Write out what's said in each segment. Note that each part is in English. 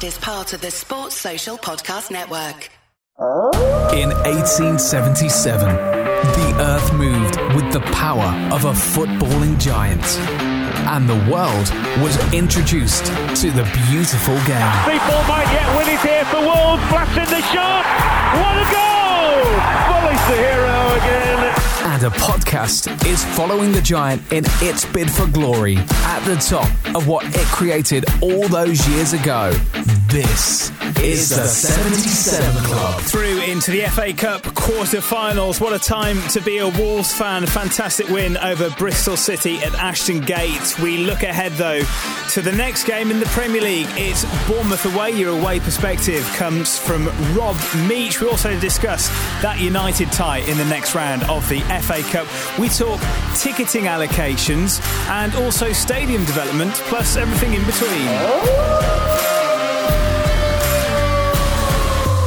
Podcast is part of the Sports Social Podcast Network. In 1877, the earth moved with the power of a footballing giant. And the world was introduced to the beautiful game. People might yet win it here for Wolves. Blasting the shot. What a goal! The hero again. And a podcast is following the giant in its bid for glory at the top of what it created all those years ago. This is the 77 Club. Through into the FA Cup quarter-finals. What a time to be a Wolves fan. Fantastic win over Bristol City at Ashton Gate. We look ahead, though, to the next game in the Premier League. It's Bournemouth away. Your away perspective comes from Rob Meach. We also discuss that United tie in the next round of the FA Cup. We talk ticketing allocations and also stadium development, plus everything in between.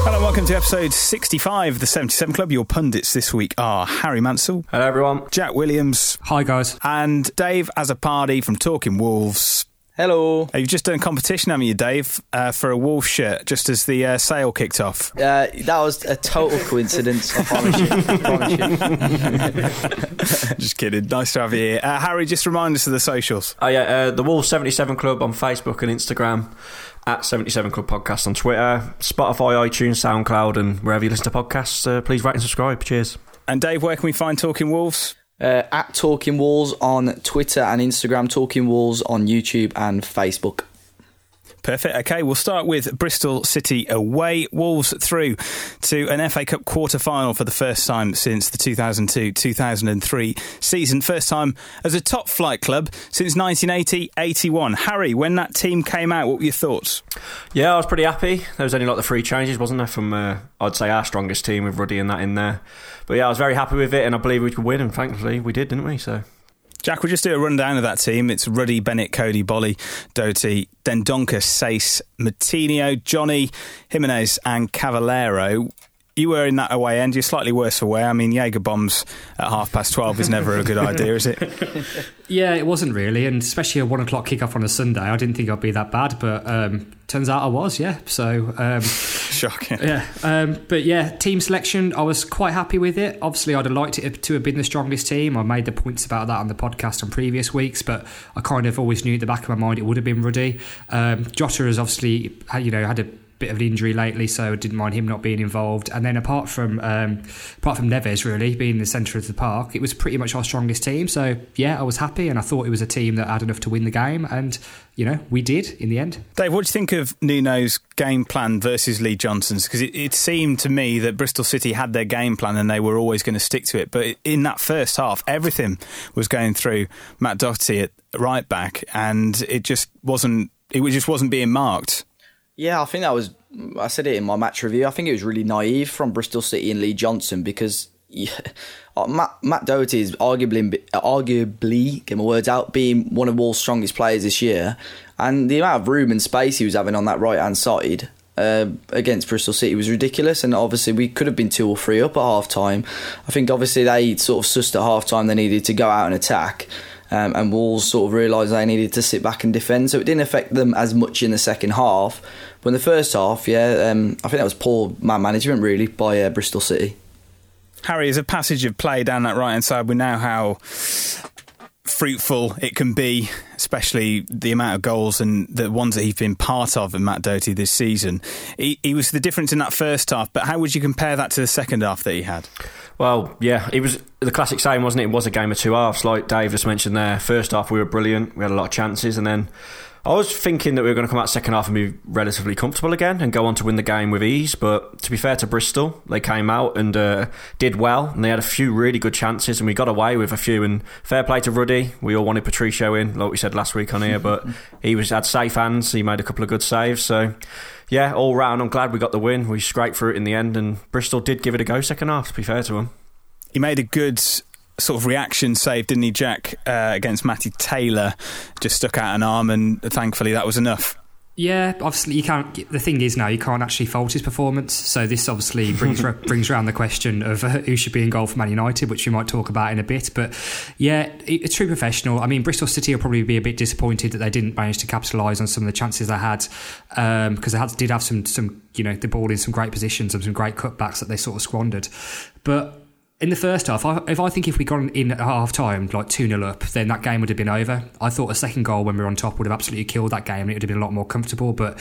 Hello, welcome to episode 65 of the 77 Club. Your pundits this week are Harry Mansell, Hello, everyone. Jack Williams, Hi, guys. and Dave as a party from Talking Wolves. Hello. You've just done a competition, haven't you, Dave, uh, for a Wolf shirt just as the uh, sale kicked off? Uh, that was a total coincidence. I promise you. I promise you. just kidding. Nice to have you here. Uh, Harry, just remind us of the socials. Oh yeah, uh, the Wolf 77 Club on Facebook and Instagram, at 77 Club Podcast on Twitter, Spotify, iTunes, SoundCloud, and wherever you listen to podcasts. Uh, please rate and subscribe. Cheers. And Dave, where can we find Talking Wolves? Uh, at Talking Wolves on Twitter and Instagram, Talking Wolves on YouTube and Facebook. Perfect. Okay, we'll start with Bristol City away. Wolves through to an FA Cup quarter final for the first time since the 2002 2003 season. First time as a top flight club since 1980 81. Harry, when that team came out, what were your thoughts? Yeah, I was pretty happy. There was only like the three changes, wasn't there, from uh, I'd say our strongest team with Ruddy and that in there. But yeah, I was very happy with it, and I believe we could win, and thankfully we did, didn't we? So. Jack, we'll just do a rundown of that team. It's Ruddy, Bennett, Coady, Boly, Doherty, Dendoncker, Saïss, Moutinho, Jonny, Jimenez, and Cavaleiro. You were in that away end. You're slightly worse away. I mean, Jaeger bombs at half past 12 is never a good idea, is it? Yeah, it wasn't really, and especially a one o'clock kickoff on a Sunday. I didn't think I'd be that bad, but um, turns out I was. Yeah, so um, Shocking. yeah, um, but yeah, team selection. I was quite happy with it. Obviously, I'd have liked it to have been the strongest team. I made the points about that on the podcast on previous weeks, but I kind of always knew at the back of my mind it would have been Ruddy. Um, Jota has obviously, you know, had a bit of an injury lately, so I didn't mind him not being involved. And then apart from um, apart from Neves really being the centre of the park, it was pretty much our strongest team. So yeah, I was happy, and I thought it was a team that had enough to win the game, and you know we did in the end. Dave, what do you think of Nuno's game plan versus Lee Johnson's? Because it, it seemed to me that Bristol City had their game plan and they were always going to stick to it. But in that first half, everything was going through Matt Doherty at right back, and it just wasn't. It just wasn't being marked. Yeah, I think that was. I said it in my match review. I think it was really naive from Bristol City and Lee Johnson because yeah, uh, Matt, Matt Doherty is arguably, arguably, get my words out, being one of Wolves' strongest players this year, and the amount of room and space he was having on that right hand side. Uh, against Bristol City was ridiculous, and obviously we could have been two or three up at half time. I think obviously they sort of sussed at half time they needed to go out and attack, um, and Wolves sort of realised they needed to sit back and defend, so it didn't affect them as much in the second half. But in the first half, yeah, um, I think that was poor man management really by uh, Bristol City. Harry, as a passage of play down that right hand side, we know how fruitful it can be, especially the amount of goals and the ones that he's been part of in Matt Doherty this season. He, he was the difference in that first half, but how would you compare that to the second half that he had? Well, yeah, it was the classic saying, wasn't it? It was a game of two halves, like Dave just mentioned there. First half, we were brilliant. We had a lot of chances, and then I was thinking that we were going to come out second half and be relatively comfortable again and go on to win the game with ease. But to be fair to Bristol, they came out and uh, did well, and they had a few really good chances, and we got away with a few. And fair play to Ruddy. We all wanted Patricio in, like we said last week on here, but he was had safe hands. He made a couple of good saves. So yeah, all round, I'm glad we got the win. We scraped through it in the end, and Bristol did give it a go second half. To be fair to them, he made a good sort of reaction save, didn't he, Jack, uh, against Matty Taylor? Just stuck out an arm, and thankfully that was enough. Yeah, obviously you can't. The thing is now you can't actually fault his performance. So this obviously brings brings around the question of uh, who should be in goal for Man United, which we might talk about in a bit. But yeah, a true professional. I mean, Bristol City will probably be a bit disappointed that they didn't manage to capitalise on some of the chances they had because um, they had, did have some some you know the ball in some great positions and some great cutbacks that they sort of squandered. But in the first half, I, if I think if we got in at half time, like 2 0 up, then that game would have been over. I thought a second goal when we were on top would have absolutely killed that game and it would have been a lot more comfortable. But,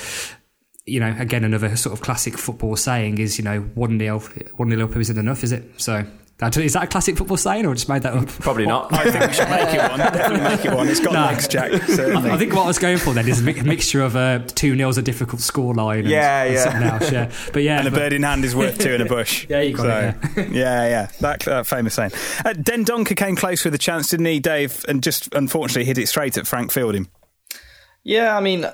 you know, again, another sort of classic football saying is, you know, 1 0 1 0 up isn't enough, is it? So is that a classic football saying, or just made that up? Probably not. I think we should make it one. Definitely make it one. It's got no. legs, Jack. I, I, think what I was going for then is a mixture of uh, two nils a difficult scoreline. Yeah, and, yeah. And else, yeah. But yeah, and but, a bird in hand is worth two in a bush. yeah, you got so, it. Yeah, yeah. yeah. That uh, famous saying. Uh, Dendoncker came close with a chance, didn't he, Dave? And just unfortunately hit it straight at Frank Fielding. Yeah, I mean,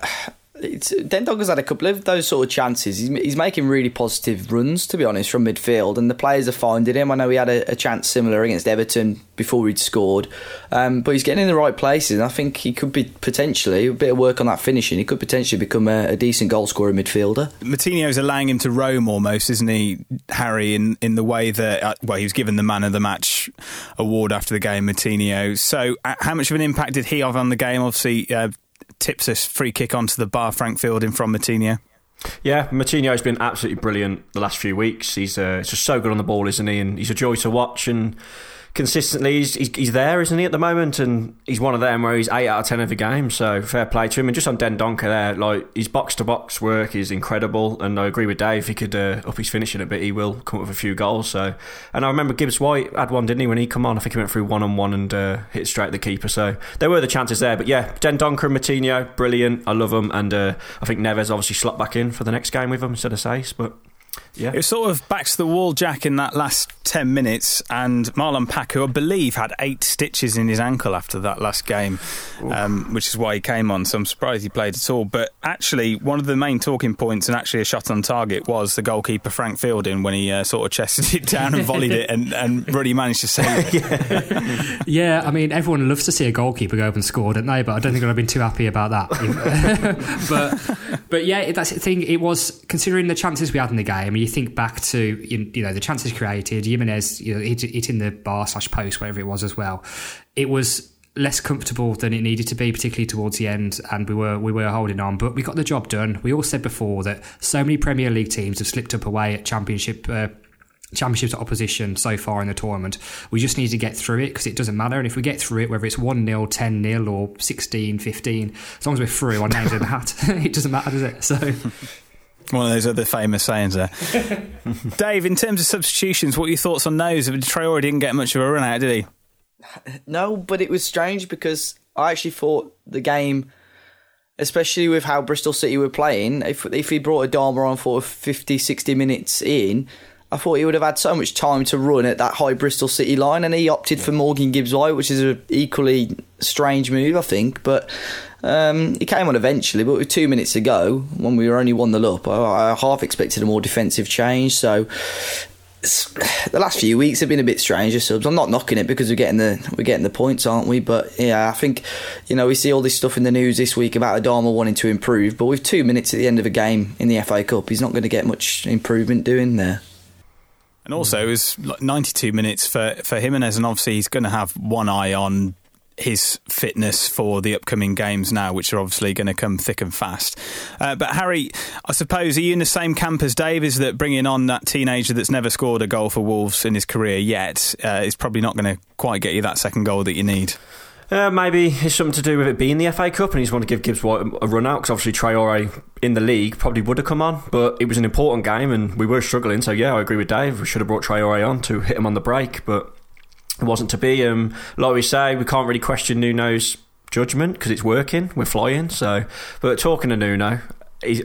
it's, has had a couple of those sort of chances. He's, he's, making really positive runs, to be honest, from midfield, and the players are finding him. I know he had a, a chance similar against Everton before he'd scored, um, but he's getting in the right places, and I think he could be potentially a bit of work on that finishing. He could potentially become a, a decent goal scorer midfielder. Moutinho's allowing him to roam almost, isn't he, Harry? In in the way that uh, well, he was given the man of the match award after the game, Moutinho. So, uh, how much of an impact did he have on the game? Obviously. Uh, tips a free kick onto the bar, Frank Fielding from Moutinho. Yeah, Moutinho's been absolutely brilliant the last few weeks. He's uh, just so good on the ball, isn't he? And he's a joy to watch. And consistently he's, he's, he's there, isn't he, at the moment? And he's one of them where he's eight out of ten every game. So fair play to him. And just on Dendoncker there, like his box to box work is incredible. And I agree with Dave. If he could uh, up his finishing a bit, he will come up with a few goals. So, and I remember Gibbs White had one, didn't he, when he come on? I think he went through one on one and uh, hit straight the keeper. So there were the chances there. But yeah, Dendoncker and Moutinho, brilliant. I love them. And uh, I think Neves obviously slot back in for the next game with them instead of Saïss. But yeah. It was sort of back to the wall, Jack, in that last 10 minutes. And Marlon Pack, who I believe had eight stitches in his ankle after that last game, um, which is why he came on. So I'm surprised he played at all. But actually, one of the main talking points and actually a shot on target was the goalkeeper, Frank Fielding, when he uh, sort of chested it down and volleyed it and, and really managed to save it. yeah. yeah, I mean, everyone loves to see a goalkeeper go up and score, don't they? But I don't think I'd have been too happy about that. but, but yeah, that's the thing. It was, considering the chances we had in the game, you think back to you know the chances created, Jimenez you know hit, hit in the bar slash post whatever it was as well. It was less comfortable than it needed to be, particularly towards the end, and we were we were holding on, but we got the job done. We all said before that so many Premier League teams have slipped up away at Championship. Uh, opposition so far in the tournament. We just need to get through it because it doesn't matter. And if we get through it, whether it's 1 0, 10 0, or 16 15, as long as we're through, our names in the hat, it doesn't matter, does it? So. One of those other famous sayings there. Dave, in terms of substitutions, what are your thoughts on those? Traore didn't get much of a run out, did he? No, but it was strange because I actually thought the game, especially with how Bristol City were playing, if if he brought a Adama on for 50, 60 minutes in, I thought he would have had so much time to run at that high Bristol City line, and he opted for Morgan Gibbs White, which is an equally strange move, I think. But um, he came on eventually, but with two minutes to go, when we were only one nil up, I, I half expected a more defensive change. So the last few weeks have been a bit strange. subs. I'm not knocking it because we're getting the we're getting the points, aren't we? But yeah, I think you know we see all this stuff in the news this week about Adama wanting to improve, but with two minutes at the end of a game in the FA Cup, he's not going to get much improvement doing there. And also, it was like 92 minutes for, for Jimenez, and obviously he's going to have one eye on his fitness for the upcoming games now, which are obviously going to come thick and fast. Uh, but Harry, I suppose, are you in the same camp as Dave? Is that bringing on that teenager that's never scored a goal for Wolves in his career yet uh, is probably not going to quite get you that second goal that you need? Uh, maybe it's something to do with it being the FA Cup, and he's want to give Gibbs White a run out because obviously Traore in the league probably would have come on, but it was an important game and we were struggling. So yeah, I agree with Dave. We should have brought Traore on to hit him on the break, but it wasn't to be. Um, like we say, we can't really question Nuno's judgment because it's working. We're flying. So, but talking to Nuno,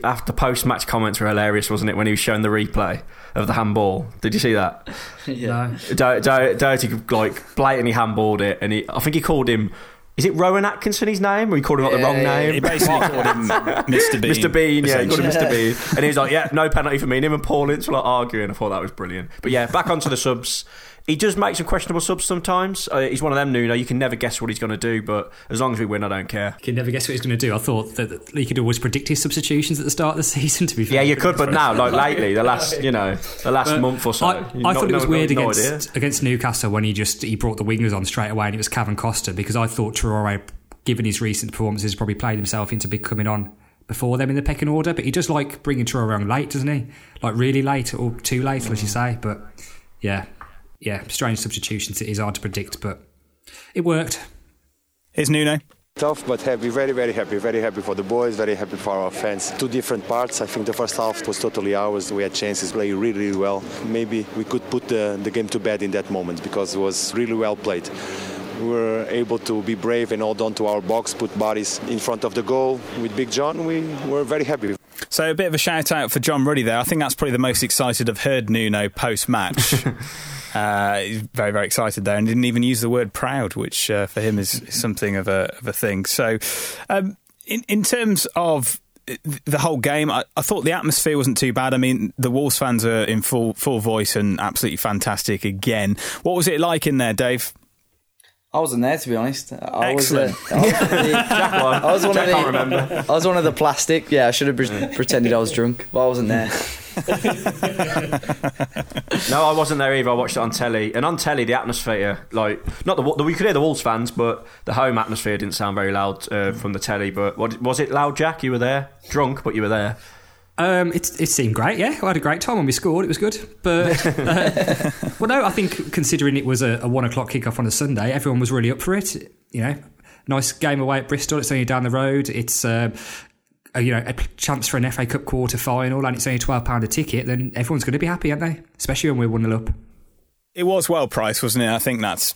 after post match comments were hilarious, wasn't it? When he was showing the replay of the handball. Did you see that? No. Do- Do- Doherty like blatantly handballed it, and he, I think he called him. Is it Rowan Atkinson his name, or he called him like the wrong Yeah, name? He basically called him Mr. Bean. Mr. Bean, yeah, he called him Mr. Bean, and he was like, "Yeah, no penalty for me." And him and Paul Ince were like arguing. I thought that was brilliant. But yeah, back onto the subs. He does make some questionable subs sometimes. Uh, he's one of them, Nuno. You can never guess what he's going to do, but as long as we win, I don't care. You can never guess what he's going to do. I thought that you could always predict his substitutions at the start of the season. To be fair, Yeah, you could, but now, like lately, the last, you know, the last But month or so, I, I no- thought it was no- weird no against idea. against Newcastle when he just he brought the wingers on straight away and it was Cavan Costa because I thought Traore, given his recent performances, probably played himself into be coming on before them in the pecking order. But he does like bringing Traore on late, doesn't he? Like really late or too late, as you say. But yeah, yeah, strange substitutions. It is hard to predict, but it worked. Here's Nuno. Tough but happy, very, very happy. Very happy for the boys, very happy for our fans. Two different parts. I think the first half was totally ours. We had chances, play really, really well. Maybe we could put the, the game to bed in that moment because it was really well played. We were able to be brave and hold on to our box, put bodies in front of the goal. With Big John, we were very happy. So a bit of a shout out for John Ruddy there. I think that's probably the most excited I've heard Nuno post match. uh, he's very very excited there, and didn't even use the word proud, which uh, for him is, something of a of a thing. So, um, in in terms of the whole game, I, I thought the atmosphere wasn't too bad. I mean, the Wolves fans are in full full voice and absolutely fantastic again. What was it like in there, Dave? I wasn't there to be honest. I Excellent. Was, uh, I was one of the, I was one Jack of the, can't remember. I was one of the plastic. Yeah, I should have pre- pretended I was drunk, but I wasn't there. No, I wasn't there either. I watched it on telly, and on telly, the atmosphere, like not the, the we could hear the Wolves fans, but the home atmosphere didn't sound very loud uh, from the telly. But what, was it loud, Jack? You were there, drunk, but you were there. Um, it, it seemed great, yeah. I had a great time when we scored. It was good. But, uh, well, no, I think considering it was a, a one o'clock kickoff on a Sunday, everyone was really up for it. You know, nice game away at Bristol. It's only down the road. It's, uh, a, you know, a chance for an FA Cup quarter final and it's only £12 a ticket. Then everyone's going to be happy, aren't they? Especially when we're 1 0 up. It was well priced, wasn't it? I think that's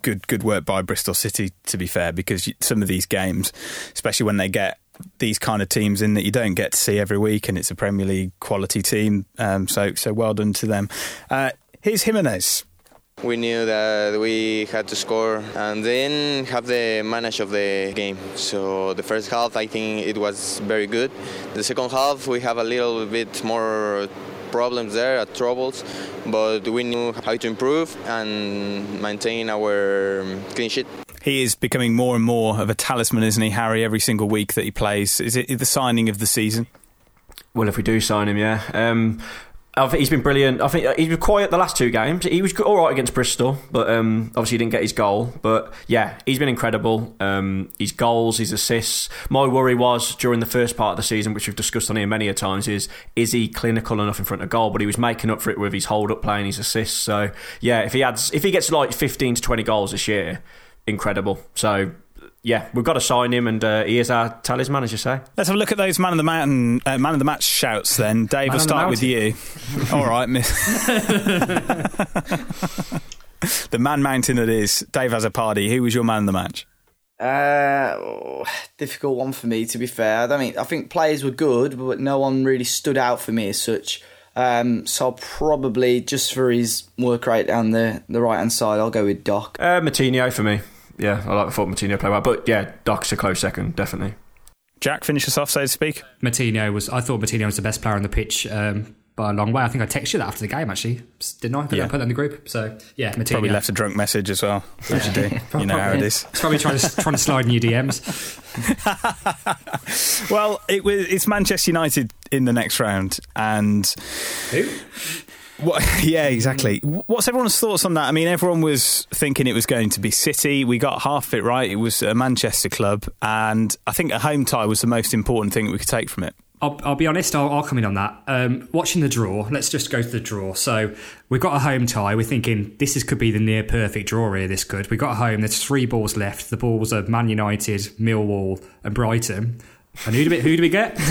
good good work by Bristol City. To be fair, because some of these games, especially when they get these kind of teams in that you don't get to see every week, and it's a Premier League quality team. Um, so so well done to them. Uh, here's Jimenez. We knew that we had to score and then have the manage of the game. So the first half, I think it was very good. The second half, we have a little bit more problems there, uh, troubles, but we knew how to improve and maintain our clean sheet. He is becoming more and more of a talisman, isn't he, Harry? Every single week that he plays, is it the signing of the season? Well, if we do sign him, yeah. Um, I think he's been brilliant. I think he's been quiet the last two games. He was all right against Bristol, but um, obviously he didn't get his goal. But yeah, he's been incredible. Um, his goals, his assists. My worry was during the first part of the season, which we've discussed on here many a times, is is he clinical enough in front of goal? But he was making up for it with his hold up play and his assists. So yeah, if he adds, if he gets like fifteen to twenty goals this year, incredible. So yeah, we've got to sign him, and uh, he is our talisman, as you say. Let's have a look at those man of the mountain, uh, man of the match shouts. Then, Dave, Man we'll start with you. All right, miss. the man mountain that is. Dave has a party. Who was your man of the match? Uh, oh, difficult one for me to be fair. I mean, I think players were good, but no one really stood out for me as such. Um, so I'll probably just for his work rate down the the right hand side, I'll go with Doc. Uh, Moutinho for me. Yeah, I like the thought Moutinho played well, but yeah, Doc's a close second, definitely. Jack, finish us off, so to speak. Moutinho was, I thought Moutinho was the best player on the pitch um, by a long way. I think I texted you that after the game, actually. Didn't I? Did Yeah. I put that in the group? So, yeah, Moutinho. Probably left a drunk message as well. As you do. You know how it is. It's probably trying to, trying to slide new DMs. Well, it was. It's Manchester United in the next round, and Who? What, yeah, exactly. What's everyone's thoughts on that? I mean, everyone was thinking it was going to be City. We got half of it right. It was a Manchester club, and I think a home tie was the most important thing that we could take from it. I'll, I'll be honest, I'll, I'll come in on that. Um, watching the draw, let's just go to the draw. So we've got a home tie. We're thinking this is, could be the near perfect draw here. This could. We've got home. There's three balls left. The balls are Man United, Millwall, and Brighton. And who do we, who do we get?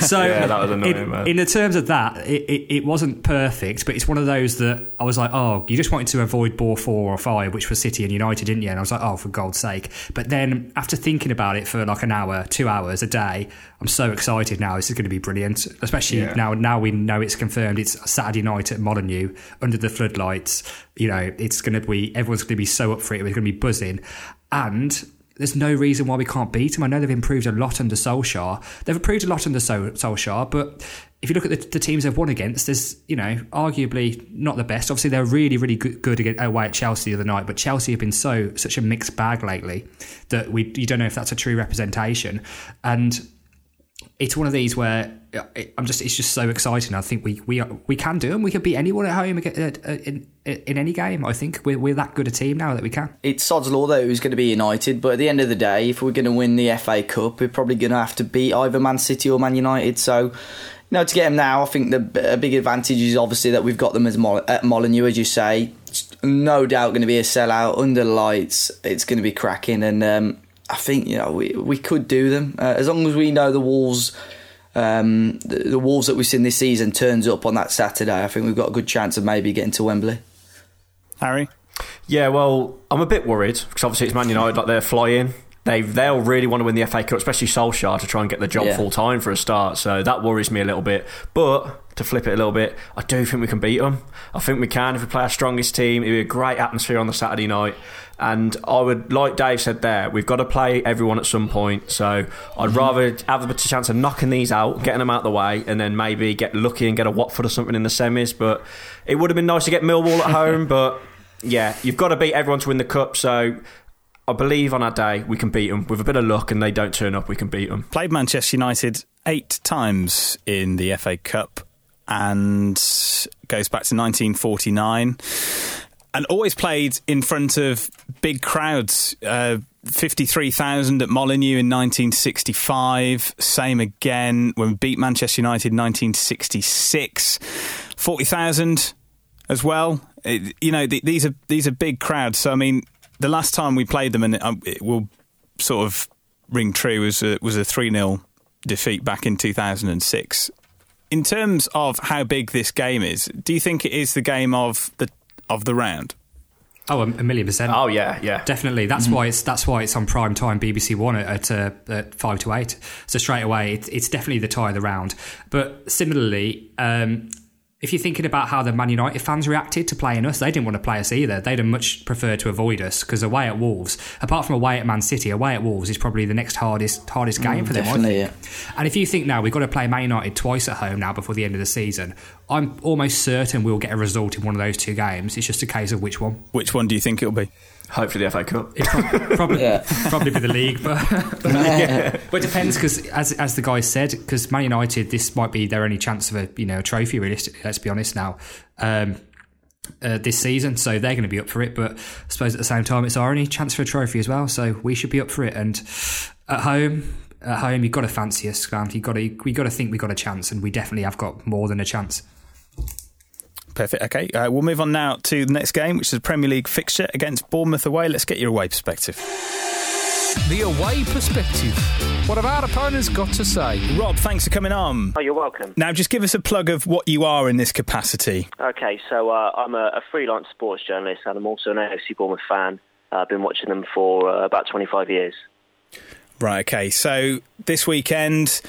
so, Yeah, that was annoying, in, man. in the terms of that, it, it, it wasn't perfect, but it's one of those that I was like, oh, you just wanted to avoid ball four or five, which was City and United, didn't you? And I was like, oh, for God's sake. But then after thinking about it for like an hour, two hours a day, I'm so excited now. This is going to be brilliant, especially Yeah. now. Now we know it's confirmed. It's Saturday night at Molineux under the floodlights. You know, it's going to be everyone's going to be so up for it. We're going to be buzzing, and there's no reason why we can't beat them. I know they've improved a lot under Solskjaer. They've improved a lot under Sol- Solskjaer, but if you look at the, the teams they've won against, there's, you know, arguably not the best. Obviously, they're really, really good, good away at Chelsea the other night, but Chelsea have been so such a mixed bag lately that we you don't know if that's a true representation. And it's one of these where uh, I'm just it's just so exciting. I think we we we can do them. We can beat anyone at home uh, uh, in in any game. I think we're we're that good a team now that we can. It's sod's law though who's going to be United, but at the end of the day, if we're going to win the FA Cup, we're probably going to have to beat either Man City or Man United. So, you know, to get them now, I think the a big advantage is obviously that we've got them as Mol- at Molineux, as you say. It's no doubt going to be a sellout under lights. It's going to be cracking, and um, I think you know we we could do them uh, as long as we know the Wolves. Um, the, the Wolves that we've seen this season turns up on that Saturday. I think we've got a good chance of maybe getting to Wembley. Harry? Yeah, well, I'm a bit worried because obviously it's Man United, like they're flying. They they'll really want to win the FA Cup, especially Solskjaer to try and get the job Yeah. full time for a start. So that worries me a little bit. But to flip it a little bit, I do think we can beat them. I think we can if we play our strongest team. It'll be a great atmosphere on the Saturday night. And I would, like Dave said there, we've got to play everyone at some point. So I'd mm-hmm. rather have a chance of knocking these out, getting them out of the way, and then maybe get lucky and get a Watford or something in the semis. But it would have been nice to get Millwall at home. But yeah, you've got to beat everyone to win the cup. So I believe on our day we can beat them with a bit of luck, and they don't turn up, we can beat them. Played Manchester United eight times in the FA Cup and goes back to 1949 and always played in front of big crowds. Uh, 53,000 at Molineux in 1965. Same again when we beat Manchester United in 1966. 40,000 as well. It, you know, th- these are these are big crowds. So I mean, the last time we played them, and it, um, it will sort of ring true, was a, was a three 0 defeat back in 2006. In terms of how big this game is, do you think it is the game of the of the round? Oh, a, a million percent. Oh yeah, yeah. Definitely. That's why it's that's why it's on prime time BBC One at, at, uh, at five to eight. So straight away, it, it's definitely the tie of the round. But similarly, um, if you're thinking about how the Man United fans reacted to playing us, they didn't want to play us either. They'd have much preferred to avoid us because away at Wolves, apart from away at Man City, away at Wolves is probably the next hardest hardest mm, game for them. Definitely, think. And if you think now we've got to play Man United twice at home now before the end of the season, I'm almost certain we'll get a result in one of those two games. It's just a case of which one. Which one do you think it'll be? Hopefully the FA Cup. It prob- probably Yeah. probably be the league, but but, but it depends because as as the guy said, because Man United this might be their only chance of a you know a trophy. Realistically, let's be honest now. Um, uh, this season, so they're going to be up for it. But I suppose at the same time, it's our only chance for a trophy as well. So we should be up for it. And at home, at home, you've got to fancy us, Grant. You've got to we got to think we got a chance, and we definitely have got more than a chance. Perfect. Okay, uh, we'll move on now to the next game, which is a Premier League fixture against Bournemouth away. Let's get your away perspective. The away perspective. What have our opponents got to say? Rob, thanks for coming on. Oh, you're welcome. Now, just give us a plug of what you are in this capacity. Okay, so uh, I'm a, a freelance sports journalist and I'm also an AFC Bournemouth fan. Uh, I've been watching them for uh, about 25 years. Right, okay. So this weekend,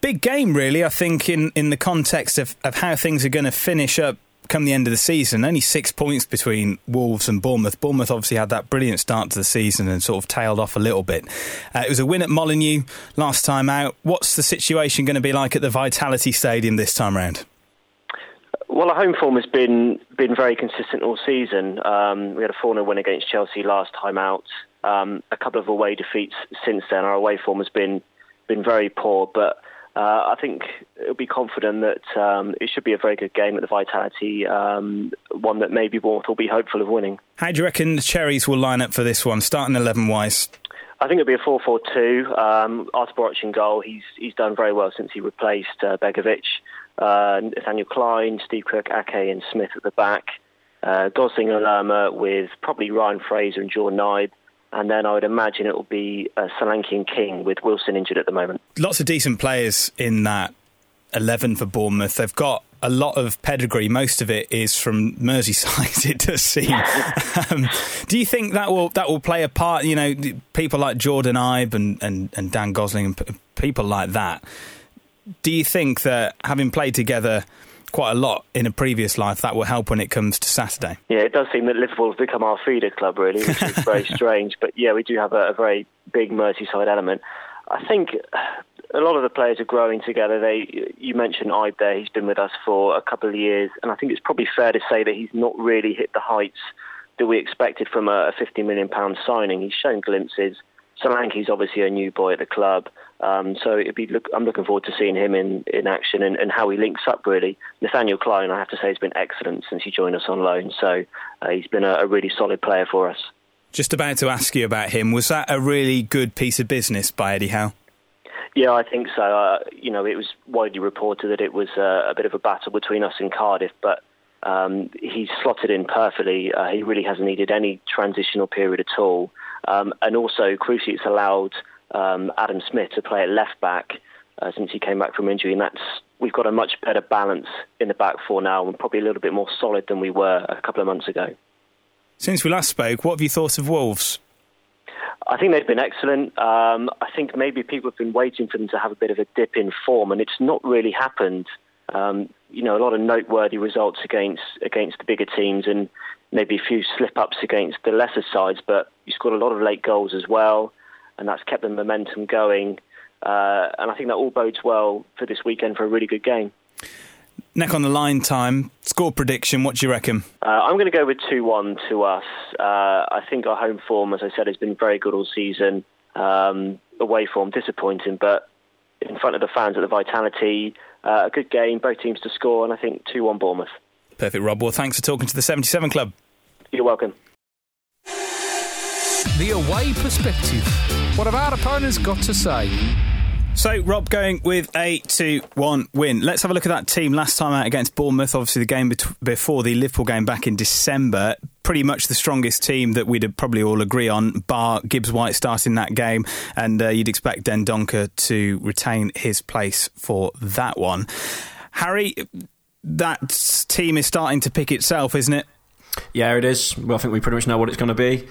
big game, really, I think, in, in the context of, of how things are going to finish up come the end of the season. Only six points between Wolves and Bournemouth. Bournemouth obviously had that brilliant start to the season and sort of tailed off a little bit. Uh, it was a win at Molineux last time out. What's the situation going to be like at the Vitality Stadium this time round? Well, our home form has been been very consistent all season. Um, we had a 4 0 win against Chelsea last time out. Um, a couple of away defeats since then. Our away form has been been very poor, but I think it'll be confident that um, it should be a very good game at the Vitality, um, one that maybe Bournemouth will be hopeful of winning. How do you reckon the Cherries will line up for this one, starting 11 wise? I think it'll be a 4-4-2. Um, Artur Boruc in goal. He's he's done very well since he replaced uh, Begovic. Uh, Nathaniel Clyne, Steve Kirk, Ake, and Smith at the back. Uh, Gosling and Lerma with probably Ryan Fraser and Jordan Knight. And then I would imagine it will be uh, Solanke and King with Wilson injured at the moment. Lots of decent players in that 11 for Bournemouth. They've got a lot of pedigree. Most of it is from Merseyside. It does seem. um, do you think that will that will play a part? You know, people like Jordan Ibe and, and, and Dan Gosling and p- people like that. Do you think that having played together quite a lot in a previous life, that will help when it comes to Saturday? Yeah, it does seem that Liverpool has become our feeder club, really, which is very strange. But yeah, we do have a, a very big Merseyside element. I think a lot of the players are growing together. They, you mentioned Ibe there; he's been with us for a couple of years, and I think it's probably fair to say that he's not really hit the heights that we expected from a, a 50 million pound signing. He's shown glimpses. Solanke's obviously a new boy at the club, um, so be look, I'm looking forward to seeing him in, in action and, and, how he links up. Really, Nathaniel Clyne, I have to say, has been excellent since he joined us on loan. So uh, he's been a, a really solid player for us. Just about to ask you about him. Was that a really good piece of business by Eddie Howe? Yeah, I think so. Uh, you know, it was widely reported that it was uh, a bit of a battle between us and Cardiff, but um, he's slotted in perfectly. Uh, he really hasn't needed any transitional period at all. Um, and also, crucially, it's allowed um, Adam Smith to play at left back uh, since he came back from injury, and that's we've got a much better balance in the back four now, and probably a little bit more solid than we were a couple of months ago. Since we last spoke, what have you thought of Wolves? I think they've been excellent. Um, I think maybe people have been waiting for them to have a bit of a dip in form, and it's not really happened. Um, you know, a lot of noteworthy results against against the bigger teams, and maybe a few slip ups against the lesser sides. But you scored a lot of late goals as well, and that's kept the momentum going. Uh, and I think that all bodes well for this weekend for a really good game. Neck on the line time. Score prediction, what do you reckon? Uh, I'm going to go with 2 1 to us. Uh, I think our home form, as I said, has been very good all season. Um, away form, disappointing, but in front of the fans at the Vitality, uh, a good game, both teams to score, and I think 2 1 Bournemouth. Perfect, Rob. Well, thanks for talking to the 77 Club. You're welcome. The away perspective. What have our opponents got to say? So, Rob going with a 2 1 win. Let's have a look at that team last time out against Bournemouth. Obviously, the game bet- before the Liverpool game back in December. Pretty much the strongest team that we'd probably all agree on, bar Gibbs White starting that game. And uh, you'd expect Dendoncker to retain his place for that one. Harry, that team is starting to pick itself, isn't it? Yeah, it is. Well, I think we pretty much know what it's going to be.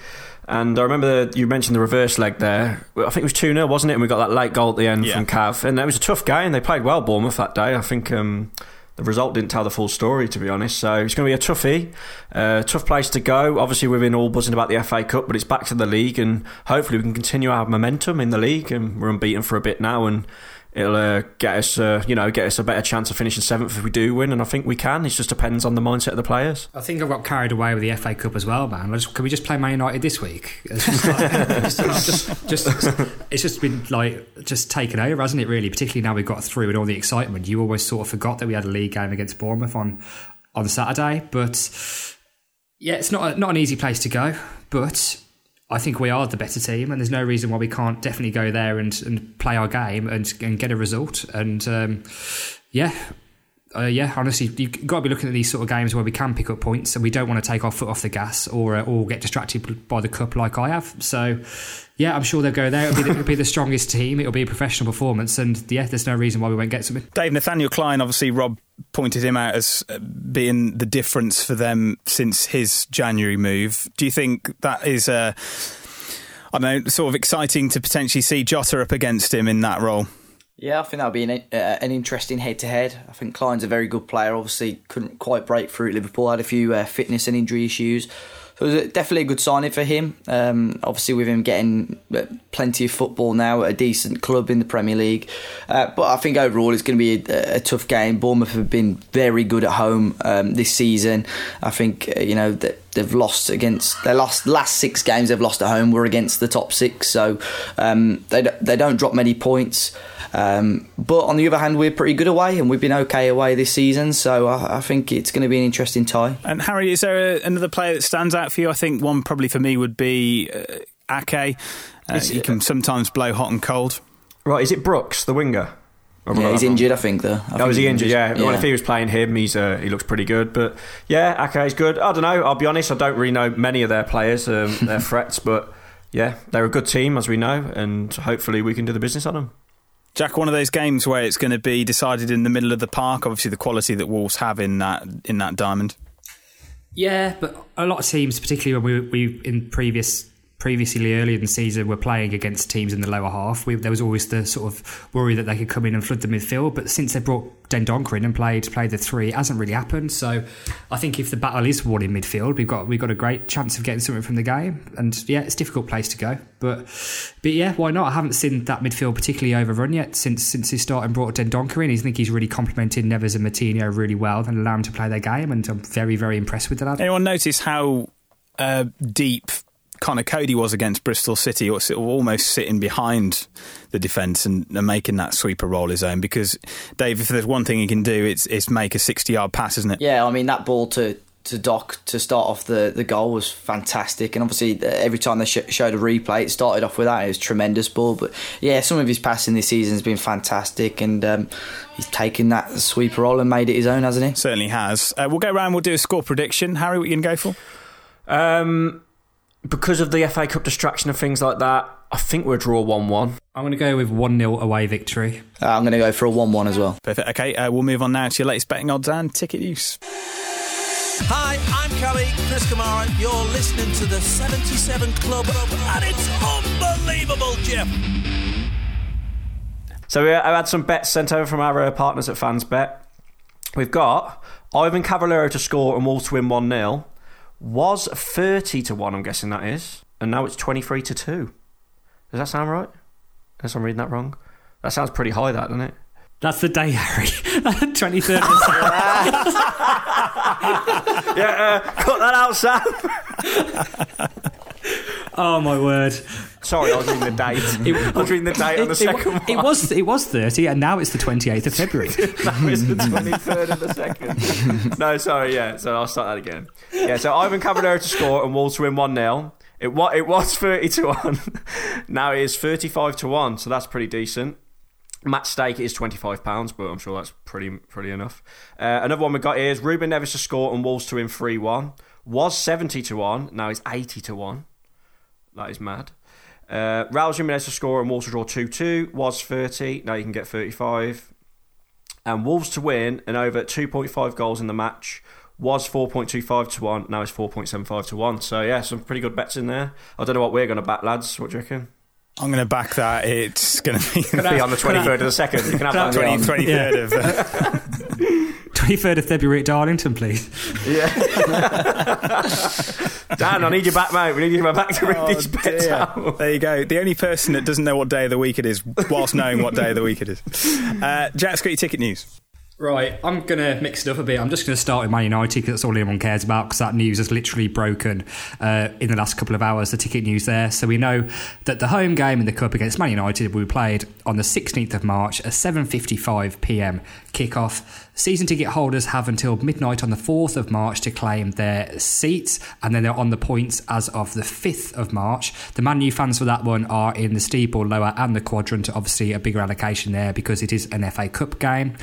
And I remember you mentioned the reverse leg there. I think it was 2 0, wasn't it? And we got that late goal at the end yeah. from Cav. And it was a tough game. They played well, Bournemouth, that day. I think um, the result didn't tell the full story, to be honest. So it's going to be a toughie, uh, tough place to go. Obviously, we've been all buzzing about the FA Cup, but it's back to the league. And hopefully, we can continue our momentum in the league. And we're unbeaten for a bit now. And it'll uh, get us, uh, you know, get us a better chance of finishing seventh if we do win, and I think we can. It just depends on the mindset of the players. I think I got carried away with the FA Cup as well, man. Just, can we just play Man United this week? It's just, like, just, just, it's just been like just taken over, hasn't it? Really, particularly now we've got through and all the excitement. You always sort of forgot that we had a league game against Bournemouth on on Saturday, but yeah, it's not a, not an easy place to go, but I think we are the better team, and there's no reason why we can't definitely go there and, and play our game and, and get a result. And um, yeah, uh, yeah, honestly, you've got to be looking at these sort of games where we can pick up points and we don't want to take our foot off the gas or uh, or get distracted by the cup like I have. So, yeah, I'm sure they'll go there. It'll be, the, it'll be the strongest team. It'll be a professional performance, and yeah, there's no reason why we won't get something. Dave Nathaniel Clyne, obviously, Rob pointed him out as uh, being the difference for them since his January move. Do you think that is a, I don't know, sort of exciting to potentially see Jota up against him in that role? Yeah, I think that'll be an, uh, an interesting head to head. I think Clyne's a very good player. Obviously, couldn't quite break through Liverpool, had a few uh, fitness and injury issues. So it was definitely a good signing for him. Um, obviously, with him getting uh, plenty of football now at a decent club in the Premier League. Uh, but I think overall it's going to be a, a, tough game. Bournemouth have been very good at home um, this season. I think, uh, you know, that they've lost against their last last six games they've lost at home were against the top six. So um, they, they don't drop many points. Um, but on the other hand, we're pretty good away, and we've been okay away this season. So I, I think it's going to be an interesting tie. And Harry, is there a, another player that stands out for you? I think one probably for me would be uh, Ake. Uh, he can sometimes blow hot and cold. Right, is it Brooks, the winger? Yeah, he's injured, I think, though. I oh, was he injured? Yeah. yeah. Well, if he was playing him, he's uh, he looks pretty good. But yeah, Ake's good. I don't know. I'll be honest. I don't really know many of their players, um, their threats, but yeah, they're a good team as we know, and hopefully we can do the business on them. Jack, one of those games where it's going to be decided in the middle of the park. Obviously, the quality that Wolves have in that in that diamond. Yeah, but a lot of teams, particularly when we we in previous previously earlier in the season we were playing against teams in the lower half. We, there was always the sort of worry that they could come in and flood the midfield. But since they brought Dendoncker in and played played the three, it hasn't really happened. So I think if the battle is won in midfield, we've got we've got a great chance of getting something from the game. And yeah, it's a difficult place to go, but but yeah, why not? I haven't seen that midfield particularly overrun yet since since he started and brought Dendoncker in. I think he's really complemented Neves and Moutinho really well and allowed them to play their game. And I'm very very impressed with the lad. Anyone notice how uh, deep Conor Coady was against Bristol City, or almost sitting behind the defence and, and, making that sweeper role his own. Because Dave, if there's one thing he can do, it's it's make a 60 yard pass, isn't it? Yeah, I mean that ball to to Doc to start off the, the goal was fantastic, and obviously every time they sh- showed a replay, it started off with that. It was tremendous ball, but yeah, some of his passing this season has been fantastic, and um, he's taken that sweeper role and made it his own, hasn't he? Certainly has. Uh, we'll go around. We'll do a score prediction. Harry, what are you going to go for? Um, because of the FA Cup distraction and things like that, I think we'll draw 1 1. I'm going to go with 1 0 away victory. Uh, I'm going to go for a 1 1 as well. Perfect. Okay, uh, we'll move on now to your latest betting odds and ticket use. Hi, I'm Kelly, Chris Kamara. You're listening to the 77 Club, and it's unbelievable, Jeff. So we, I had some bets sent over from our uh, partners at FansBet. We've got Ivan Cavaleiro to score and Wolves to win 1 0 was 30 to 1, I'm guessing that is, and now it's 23 to 2. Does that sound right? Unless I'm reading that wrong. That sounds pretty high, that, doesn't it? That's the day, Harry. 23rd yeah, uh, cut that out, Sam. oh, my word. Sorry, I was reading the date. It, I was reading the date it, on the it, second it, it, was it was thirty, and now it's the twenty eighth of February. now it's the twenty third of the second. no, sorry, yeah. So I'll start that again. Yeah. So Ivan Cavaleiro to score and Wolves to win one 0 It was it was thirty to one. now it is thirty five to one. So that's pretty decent. Match stake is twenty five pounds, but I'm sure that's pretty pretty enough. Uh, another one we got here is Ruben Neves to score and Wolves to win three one. Was seventy to one. Now it's eighty to one. That is mad. Uh, Raul Jimenez to score and Wolves to draw 2 2 was 30. Now you can get 35. And Wolves to win and over 2.5 goals in the match was 4.25 to 1. Now it's 4.75 to 1. So, yeah, some pretty good bets in there. I don't know what we're going to back, lads. What do you reckon? I'm going to back that. It's going to be, be on the 23rd of the second. You can have that 20, 23rd yeah. of. Uh, 23rd of February at Darlington, please. Yeah. Dan, I need you back, mate. We need you back to read oh, these bets out. There you go. The only person that doesn't know what day of the week it is, whilst knowing what day of the week it is. Uh, Jack's got your ticket news. Right, I'm going to mix it up a bit. I'm just going to start with Man United because that's all anyone cares about because that news has literally broken uh, in the last couple of hours, the ticket news there. So we know that the home game in the Cup against Man United will be played on the 16th of March, at 7.55pm kickoff. Season ticket holders have until midnight on the 4th of March to claim their seats, and then they're on the points as of the 5th of March. The Man U fans for that one are in the steeple, lower, and the quadrant. Obviously, a bigger allocation there because it is an FA Cup game.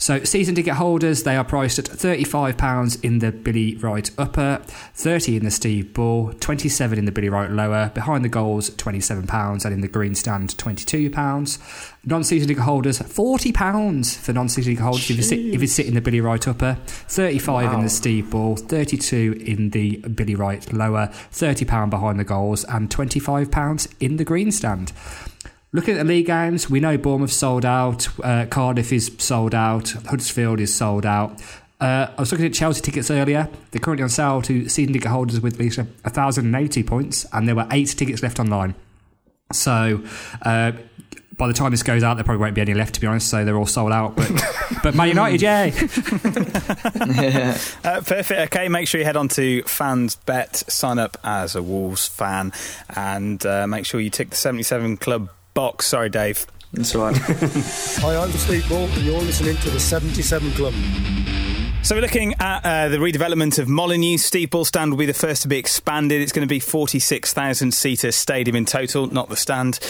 So season ticket holders, they are priced at £35 in the Billy Wright upper, 30 in the Steve Bull, 27 in the Billy Wright lower, behind the goals £27 and in the green stand £22. Non-season ticket holders, £40 for non-season ticket holders if you, sit, if you sit in the Billy Wright upper, 35 wow. in the Steve Bull, 32 in the Billy Wright lower, £30 behind the goals and £25 in the green stand. Looking at the league games, we know Bournemouth sold out, uh, Cardiff is sold out, Huddersfield is sold out. Uh, I was looking at Chelsea tickets earlier. They're currently on sale to season ticket holders with at least 1,080 points, and there were eight tickets left online. So, uh, by the time this goes out, there probably won't be any left, to be honest. So they're all sold out. But, but Man United, yay! uh, perfect. Okay, make sure you head on to Fans Bet, sign up as a Wolves fan, and uh, make sure you tick the 77 Club box. Sorry, Dave. That's all right. Hi, I'm Steve Bull, and you're listening to the 77 Club. So we're looking at uh, the redevelopment of Molineux. Steve Bull Stand will be the first to be expanded. It's going to be 46,000 seater stadium in total, not the stand.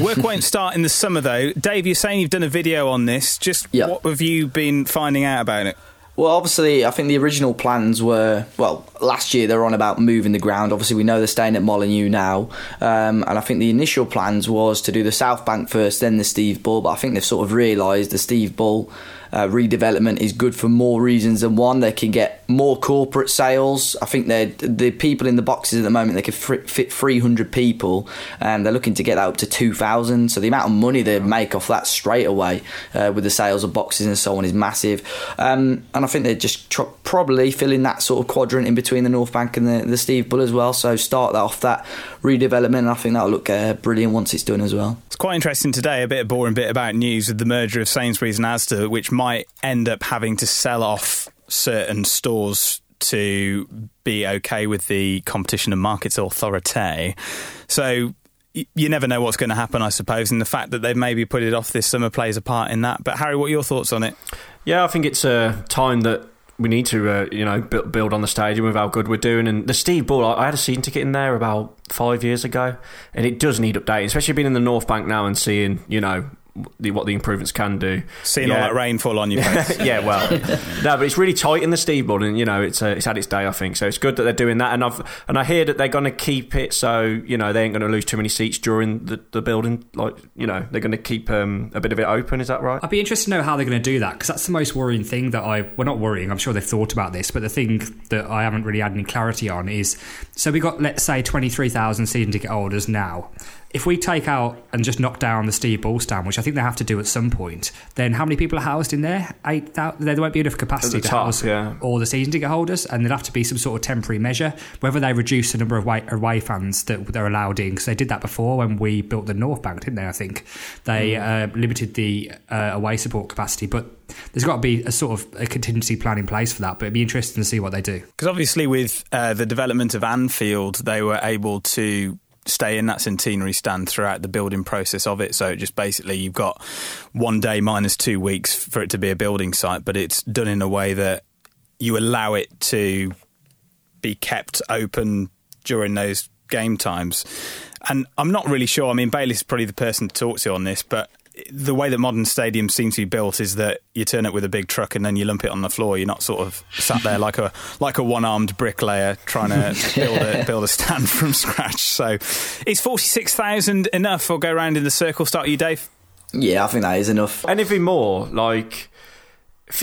Work won't start in the summer though. Dave, you're saying you've done a video on this. Just yep. what have you been finding out about it? Well, obviously, I think the original plans were well. Last year they were on about moving the ground. Obviously, we know they're staying at Molineux now, um, and I think the initial plans was to do the South Bank first, then the Steve Bull. But I think they've sort of realised the Steve Bull uh, redevelopment is good for more reasons than one. They can get more corporate sales. I think they're the people in the boxes at the moment they can fit 300 people, and they're looking to get that up to 2,000. So the amount of money they make off that straight away uh, with the sales of boxes and so on is massive. Um, and I think they're just tr- probably filling that sort of quadrant in between the North Bank and the, the Steve Bull as well. So start that off that redevelopment. And I think that'll look uh, brilliant once it's done as well. It's quite interesting today. A bit of boring bit about news with the merger of Sainsbury's and Asda, which might end up having to sell off certain stores to be okay with the Competition and Markets Authority. So you never know what's going to happen, I suppose, and the fact that they've maybe put it off this summer plays a part in that. But Harry, what are your thoughts on it? Yeah, I think it's a time that we need to, uh, you know, build on the stadium with how good we're doing. And the Steve Bull, I had a season ticket in there about five years ago, and it does need updating, especially being in the North Bank now and seeing, you know, the, what the improvements can do. Seeing yeah. all that rain fall on your face. yeah, well, no, but it's really tight in the Steve Bull, and you know it's uh, it's had its day, I think. So it's good that they're doing that, and I've and I hear that they're going to keep it so you know they ain't going to lose too many seats during the, the building. Like you know they're going to keep um, a bit of it open. Is that right? I'd be interested to know how they're going to do that because that's the most worrying thing that I well not worrying. I'm sure they've thought about this, but the thing that I haven't really had any clarity on is so we got let's say twenty three thousand season ticket holders now if we take out and just knock down the Steve Bull stand, which I think they have to do at some point, then how many people are housed in there? Eight thousand. There won't be enough capacity to top, house yeah. all the season ticket holders, and there'll have to be some sort of temporary measure. Whether they reduce the number of away, away fans that they're allowed in, because they did that before when we built the North Bank, didn't they? I think they mm. uh, limited the uh, away support capacity, but there's got to be a sort of a contingency plan in place for that. But it'd be interesting to see what they do. Because obviously, with uh, the development of Anfield, they were able to stay in that centenary stand throughout the building process of it. So just basically you've got one day minus two weeks for it to be a building site, but it's done in a way that you allow it to be kept open during those game times. And I'm not really sure. I mean, Bailey's probably the person to talk to on this, but the way that modern stadiums seem to be built is that you turn it with a big truck and then you lump it on the floor. You're not sort of sat there like a like a one armed bricklayer trying to build a build a stand from scratch. So, is forty six thousand enough, or go around in the circle? Start you, Dave. Yeah, I think that is enough. Anything more, like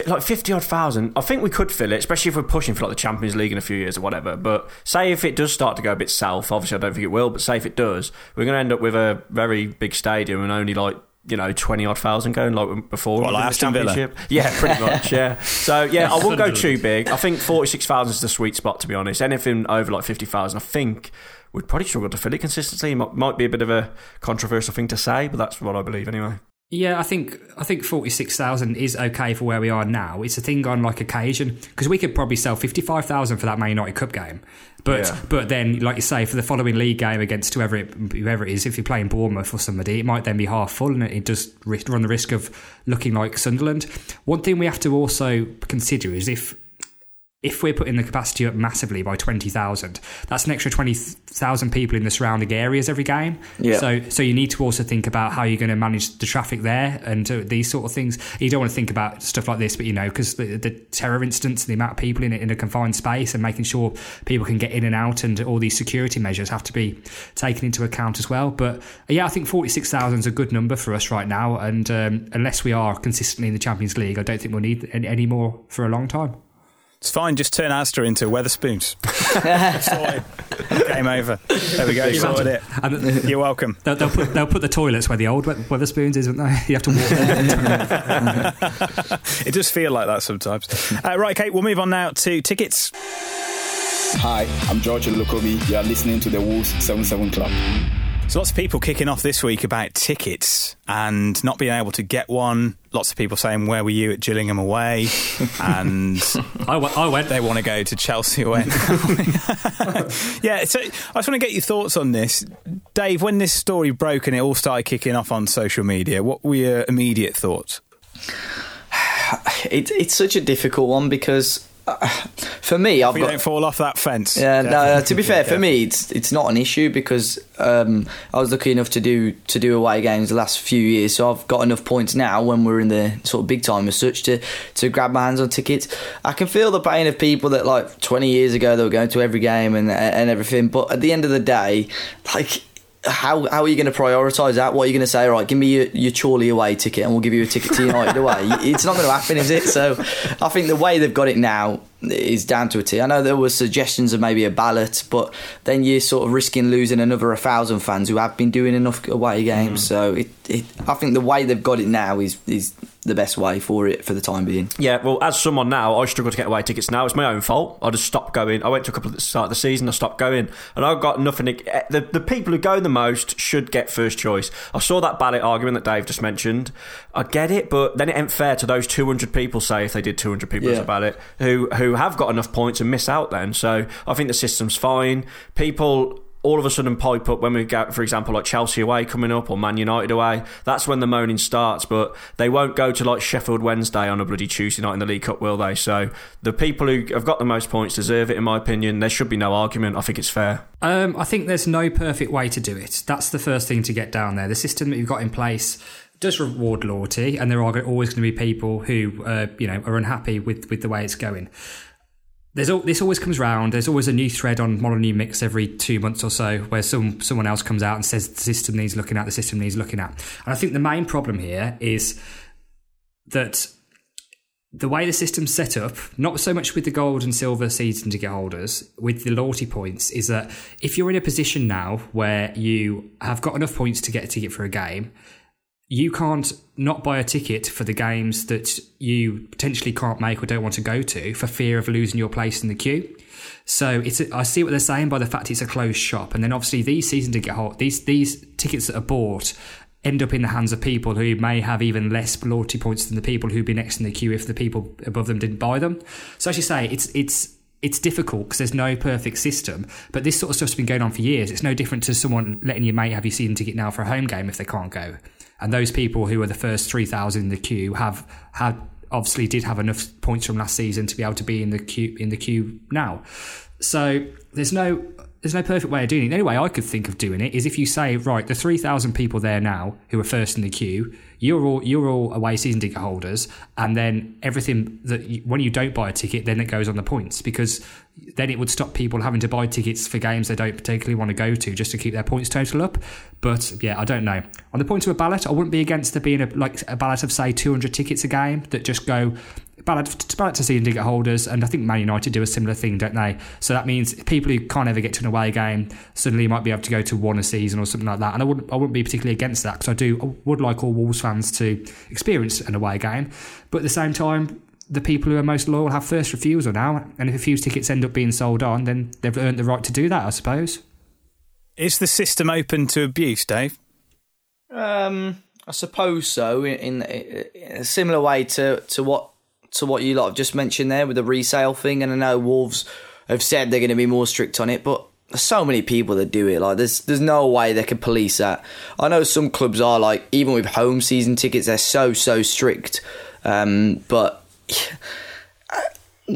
like 50 odd thousand, I think we could fill it, especially if we're pushing for like the Champions League in a few years or whatever. But say if it does start to go a bit south, obviously I don't think it will, but say if it does, we're going to end up with a very big stadium and only like you know, 20 odd thousand going like before. What, like Aston Villa? Yeah, pretty much, yeah. So, yeah, I wouldn't go too big. I think 46,000 is the sweet spot, to be honest. Anything over like 50,000, I think we'd probably struggle to fill it consistently. Might, might be a bit of a controversial thing to say, but that's what I believe anyway. Yeah, I think I think forty six thousand is okay for where we are now. It's a thing on like occasion because we could probably sell fifty five thousand for that Man United Cup game, but yeah. but then like you say for the following league game against whoever it, whoever it is, if you're playing Bournemouth or somebody, it might then be half full and it does run the risk of looking like Sunderland. One thing we have to also consider is if if we're putting the capacity up massively by 20,000, that's an extra 20,000 people in the surrounding areas every game. Yeah. So, so you need to also think about how you're going to manage the traffic there and uh, these sort of things. You don't want to think about stuff like this, but you know, because the, the, terror instance, the amount of people in it in a confined space and making sure people can get in and out and all these security measures have to be taken into account as well. But yeah, I think 46,000 is a good number for us right now. And um, unless we are consistently in the Champions League, I don't think we'll need any more for a long time. It's fine. Just turn Asda into Wetherspoons. Game over. There we go. Sorted it. And You're welcome. They'll, they'll, put, they'll put the toilets where the old Wetherspoons is, won't they? You have to walk there. it does feel like that sometimes. Uh, right, Kate. We'll move on now to tickets. Hi, I'm George Lukobi. You are listening to the Wolves 77 Club. So lots of people kicking off this week about tickets and not being able to get one. Lots of people saying, "Where were you at Gillingham away?" And I, w- I went. They want to go to Chelsea away. yeah. So I just want to get your thoughts on this, Dave. When this story broke and it all started kicking off on social media, what were your immediate thoughts? It, it's such a difficult one because for me, I've we got. don't fall off that fence. Yeah, no. To be fair, for me, it's it's not an issue because um, I was lucky enough to do to do away games the last few years, so I've got enough points now when we're in the sort of big time as such to to grab my hands on tickets. I can feel the pain of people that like 20 years ago they were going to every game and and everything, but at the end of the day, like. How, how are you going to prioritise that? What are you going to say? All right, give me your, your Chorley away ticket and we'll give you a ticket to United away. It's not going to happen, is it? So I think the way they've got it now is down to a T. I know there were suggestions of maybe a ballot, but then you're sort of risking losing another 1,000 fans who have been doing enough away games. Mm. So it, it, I think the way they've got it now is, is the best way for it for the time being. Yeah, well, as someone now, I struggle to get away tickets now. It's my own fault. I just stopped going. I went to a couple at the start of the season. I stopped going, and I've got nothing. To, eh, the the people who go the most should get first choice. I saw that ballot argument that Dave just mentioned. I get it, but then it ain't fair to those 200 people. Say if they did 200 people as Yeah. a ballot who who have got enough points and miss out. Then, so I think the system's fine. People all of a sudden pipe up when we get, for example, like Chelsea away coming up or Man United away. That's when the moaning starts, but they won't go to like Sheffield Wednesday on a bloody Tuesday night in the League Cup, will they? So the people who have got the most points deserve it, in my opinion. There should be no argument. I think it's fair. Um, I think there's no perfect way to do it. That's the first thing to get down there. The system that you've got in place does reward loyalty, and there are always going to be people who, uh, you know, are unhappy with, with the way it's going. There's al- this always comes round. There's always a new thread on Molineux Mix every two months or so, where some someone else comes out and says the system needs looking at. The system needs looking at. And I think the main problem here is that the way the system's set up, not so much with the gold and silver season ticket holders, with the loyalty points, is that if you're in a position now where you have got enough points to get a ticket for a game, you can't not buy a ticket for the games that you potentially can't make or don't want to go to for fear of losing your place in the queue. So it's a, I see what they're saying by the fact it's a closed shop, and then obviously these season ticket hold these these tickets that are bought end up in the hands of people who may have even less loyalty points than the people who'd be next in the queue if the people above them didn't buy them. So as you say, it's it's it's difficult because there's no perfect system, but this sort of stuff's been going on for years. It's no different to someone letting your mate have your season ticket now for a home game if they can't go. And those people who are the first three thousand in the queue have have obviously did have enough points from last season to be able to be in the queue in the queue now. So there's no there's no perfect way of doing it. The only way I could think of doing it is if you say, right, the three thousand people there now who are first in the queue, you're all you're all away season ticket holders, and then everything that you, when you don't buy a ticket, then it goes on the points because then it would stop people having to buy tickets for games they don't particularly want to go to just to keep their points total up. But yeah, I don't know. On the point of a ballot, I wouldn't be against there being a like a ballot of say 200 tickets a game that just go ballot, ballot to season ticket holders, and I think Man United do a similar thing, don't they? So that means people who can't ever get to an away game suddenly might be able to go to one a season or something like that. And I wouldn't, I wouldn't be particularly against that because I do, I would like all Wolves fans to experience an away game, but at the same time. The people who are most loyal have first refusal now, and if a few tickets end up being sold on, then they've earned the right to do that, I suppose. Is the system open to abuse, Dave? Um, I suppose so. In, in, in a similar way to, to what to what you lot have just mentioned there with the resale thing, and I know Wolves have said they're going to be more strict on it, but there's so many people that do it. Like there's there's no way they can police that. I know some clubs are like even with home season tickets, they're so so strict. Um, but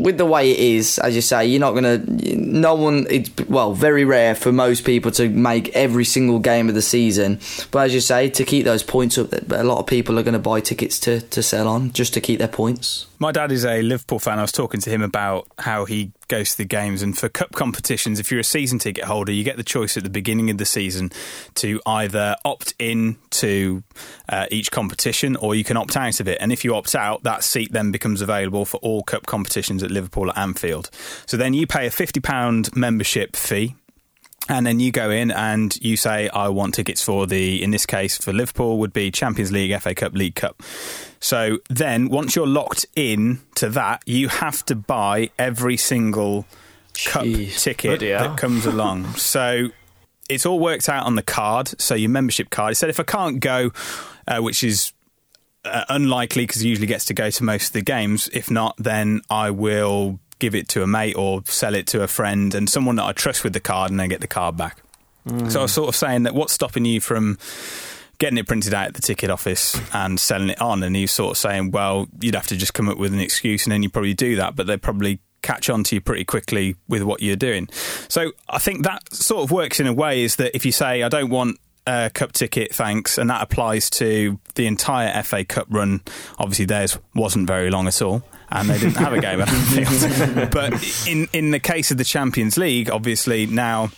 with the way it is, as you say, you're not gonna. No one. It's well, very rare for most people to make every single game of the season. But as you say, to keep those points up, a lot of people are going to buy tickets to to sell on just to keep their points. My dad is a Liverpool fan. I was talking to him about how he goes to the games, and for cup competitions, if you're a season ticket holder, you get the choice at the beginning of the season to either opt in to uh, each competition or you can opt out of it. And if you opt out, that seat then becomes available for all cup competitions at Liverpool at Anfield. So then you pay a £50 membership fee and then you go in and you say, I want tickets for the, in this case, for Liverpool would be Champions League, FA Cup, League Cup. So then once you're locked in to that, you have to buy every single cup ticket that comes along. so it's all worked out on the card. So your membership card. It said if I can't go, uh, which is uh, unlikely because he usually gets to go to most of the games. If not, then I will give it to a mate or sell it to a friend and someone that I trust with the card and then get the card back. So I was sort of saying that what's stopping you from getting it printed out at the ticket office and selling it on? And he's sort of saying, well, you'd have to just come up with an excuse and then you probably do that, but they probably catch on to you pretty quickly with what you're doing. So I think that sort of works in a way is that if you say, I don't want a cup ticket, thanks, and that applies to the entire FA Cup run, obviously theirs wasn't very long at all. And they didn't have a game at Anfield. but in, in the case of the Champions League, obviously now